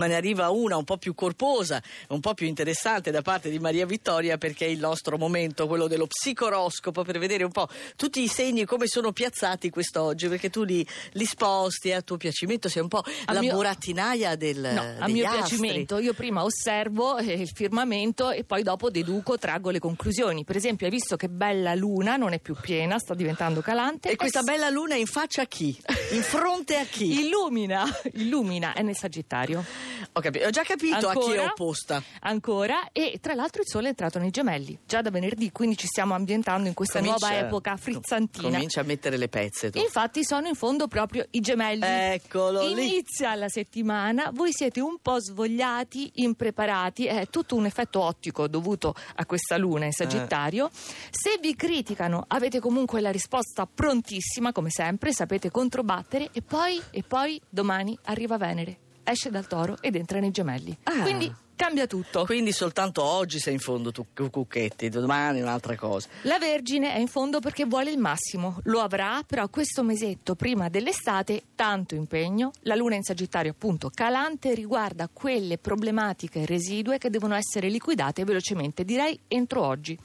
Ma ne arriva una un po' più corposa, un po' più interessante da parte di Maria Vittoria perché è il nostro momento, quello dello psicoroscopo, per vedere un po' tutti i segni come sono piazzati quest'oggi, perché tu li, li sposti a tuo piacimento, sei un po' A la mio- burattinaia del No, a mio astri. piacimento, io prima osservo eh, il firmamento e poi dopo deduco, traggo le conclusioni. Per esempio, hai visto che bella luna non è più piena, sta diventando calante. E questa s- bella luna in faccia a chi? In fronte a chi? illumina, illumina, è nel Sagittario. Ho, capi- ho già capito a chi è Ancora? opposta. Ancora, e tra l'altro il sole è entrato nei gemelli già da venerdì, quindi ci stiamo ambientando in questa Comincia- nuova epoca frizzantina. Comincia a mettere le pezze tu. Infatti sono in fondo proprio i gemelli. Eccolo lì. Inizia la settimana, voi siete un po' svogliati, impreparati, è tutto un effetto ottico dovuto a questa luna in Sagittario. Se vi criticano avete comunque la risposta prontissima, come sempre, sapete controbattere e poi, e poi domani arriva Venere, esce dal toro ed entra nei gemelli. Ah. Quindi cambia tutto. Quindi soltanto oggi sei in fondo tu, Cucchetti, domani un'altra cosa. La Vergine è in fondo perché vuole il massimo, lo avrà, però questo mesetto prima dell'estate tanto impegno. La luna in Sagittario appunto calante riguarda quelle problematiche residue che devono essere liquidate velocemente, direi entro oggi.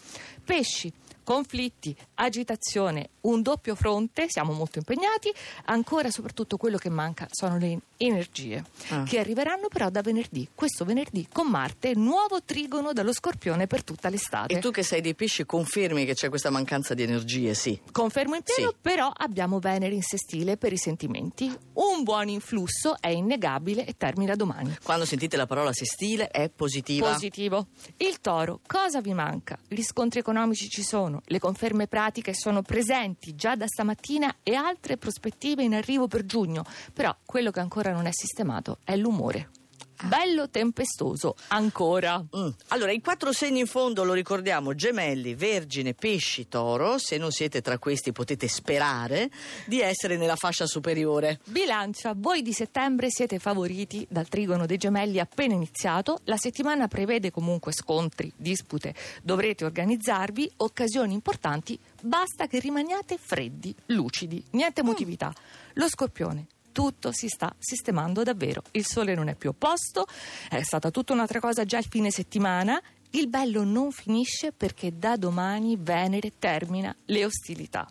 Pesci. Conflitti, agitazione, un doppio fronte, siamo molto impegnati, ancora soprattutto quello che manca sono le energie Ah. che arriveranno però da venerdì, questo venerdì con Marte, nuovo trigono dallo Scorpione per tutta l'estate. E tu che sei dei pesci confermi che c'è questa mancanza di energie, sì. Confermo in pieno, Sì. però abbiamo Venere in sestile per i sentimenti. Un buon influsso è innegabile e termina domani. Quando sentite la parola sestile è positiva. Positivo. Il toro, cosa vi manca? Gli scontri economici ci sono, le conferme pratiche sono presenti già da stamattina e altre prospettive in arrivo per giugno. Però quello che ancora non è sistemato è l'umore. Bello tempestoso, ancora. Mm. Allora, i quattro segni in fondo lo ricordiamo: gemelli, vergine, pesci, toro. Se non siete tra questi, potete sperare di essere nella fascia superiore. Bilancia, voi di settembre siete favoriti dal trigono dei gemelli appena iniziato. La settimana prevede comunque scontri, dispute. Dovrete organizzarvi occasioni importanti. Basta che rimaniate freddi, lucidi, niente emotività. Lo scorpione. Tutto si sta sistemando davvero. Il sole non è più opposto, è stata tutta un'altra cosa già il fine settimana. Il bello non finisce perché da domani Venere termina le ostilità.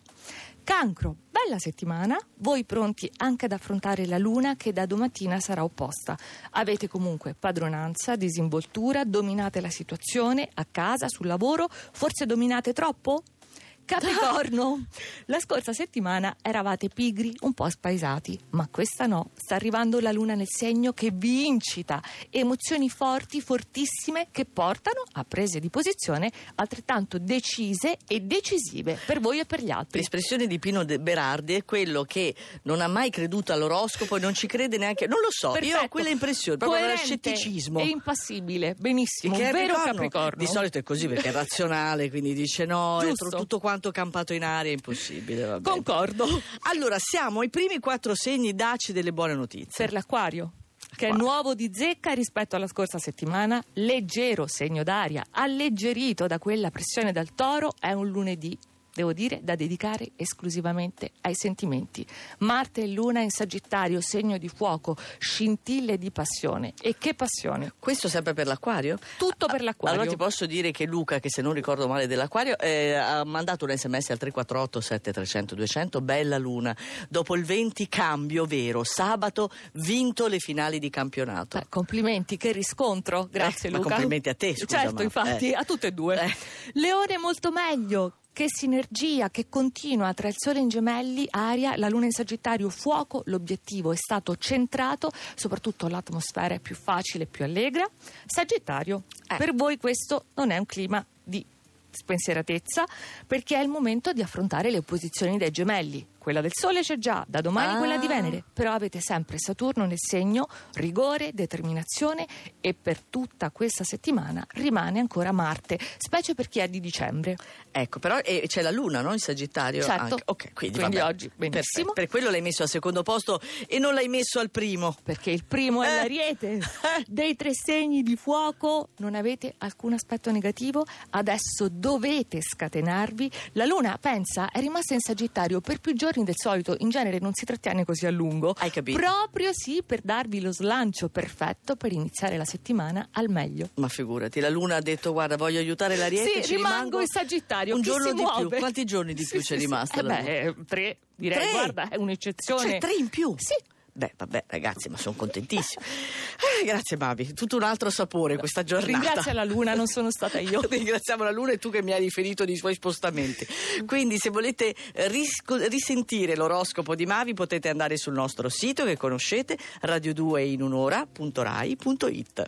Cancro, bella settimana, voi pronti anche ad affrontare la luna che da domattina sarà opposta. Avete comunque padronanza, disinvoltura, dominate la situazione a casa, sul lavoro, forse dominate troppo? Capricorno, la scorsa settimana eravate pigri, un po' spaesati, ma questa no, sta arrivando la luna nel segno che vi incita, emozioni forti, fortissime, che portano a prese di posizione altrettanto decise e decisive per voi e per gli altri. L'espressione di Pino De Berardi è quello che non ha mai creduto all'oroscopo e non ci crede neanche. Non lo so, io ho Perfetto. quella impressione, proprio Coerente scetticismo. E impassibile, benissimo, Che è vero Capricorno. Capricorno. Di solito è così perché è razionale, quindi dice no, è Giusto. tro- tutto quanto campato in aria, è impossibile. va bene. Concordo. Allora, siamo ai primi quattro segni, daci delle buone notizie. Per l'acquario. Che è nuovo di zecca rispetto alla scorsa settimana, leggero segno d'aria, alleggerito da quella pressione dal toro, è un lunedì, devo dire, da dedicare esclusivamente ai sentimenti. Marte e Luna in Sagittario, segno di fuoco, scintille di passione. E che passione! Questo sempre per l'acquario? Tutto per l'acquario. Allora ti posso dire che Luca, che se non ricordo male dell'acquario, eh, ha mandato un sms al 348 7300 200, bella luna. Dopo il 20 cambio vero, sabato vinto le finali di campionato. Beh, complimenti, che riscontro. Grazie Eh, ma Luca. complimenti a te, scusa, Certo, ma- infatti, eh. a tutte e due. Eh. Leone molto meglio. Che sinergia che continua tra il Sole in Gemelli, aria, la Luna in Sagittario, fuoco. L'obiettivo è stato centrato, soprattutto l'atmosfera è più facile, più allegra. Sagittario, Eh. per voi questo non è un clima di spensieratezza perché è il momento di affrontare le opposizioni dei gemelli. Quella del Sole c'è già, da domani Ah. quella di Venere, però avete sempre Saturno nel segno, rigore, determinazione e per tutta questa settimana rimane ancora Marte, specie per chi è di dicembre. Ecco, però c'è la luna, no? In Sagittario? Certo. Anche. Ok, quindi, Quindi oggi benissimo. Perfetto. Per quello l'hai messo al secondo posto e non l'hai messo al primo. Perché il primo è Eh. l'ariete. Dei tre segni di fuoco non avete alcun aspetto negativo, adesso dovete scatenarvi. La luna, pensa, è rimasta in Sagittario per più giorni giorni del solito in genere non si trattiene così a lungo. Hai capito? Proprio sì, per darvi lo slancio perfetto per iniziare la settimana al meglio. Ma figurati, la Luna ha detto guarda voglio aiutare l'Ariete, Sì, rimango rimango in Sagittario. un giorno di muove? più. Quanti giorni di Sì, più sì, c'è sì. rimasta? Eh la beh, tre, direi, Tre? guarda, è un'eccezione. Cioè tre in più? Sì. Beh, vabbè, ragazzi, ma sono contentissima. Eh, grazie, Babi. Tutto un altro sapore questa giornata. Ringrazia la Luna, non sono stata io. Ringraziamo la Luna e tu che mi hai riferito dei suoi spostamenti. Quindi, se volete risco- risentire l'oroscopo di Mavi, potete andare sul nostro sito che conoscete, radio2inunora.rai.it.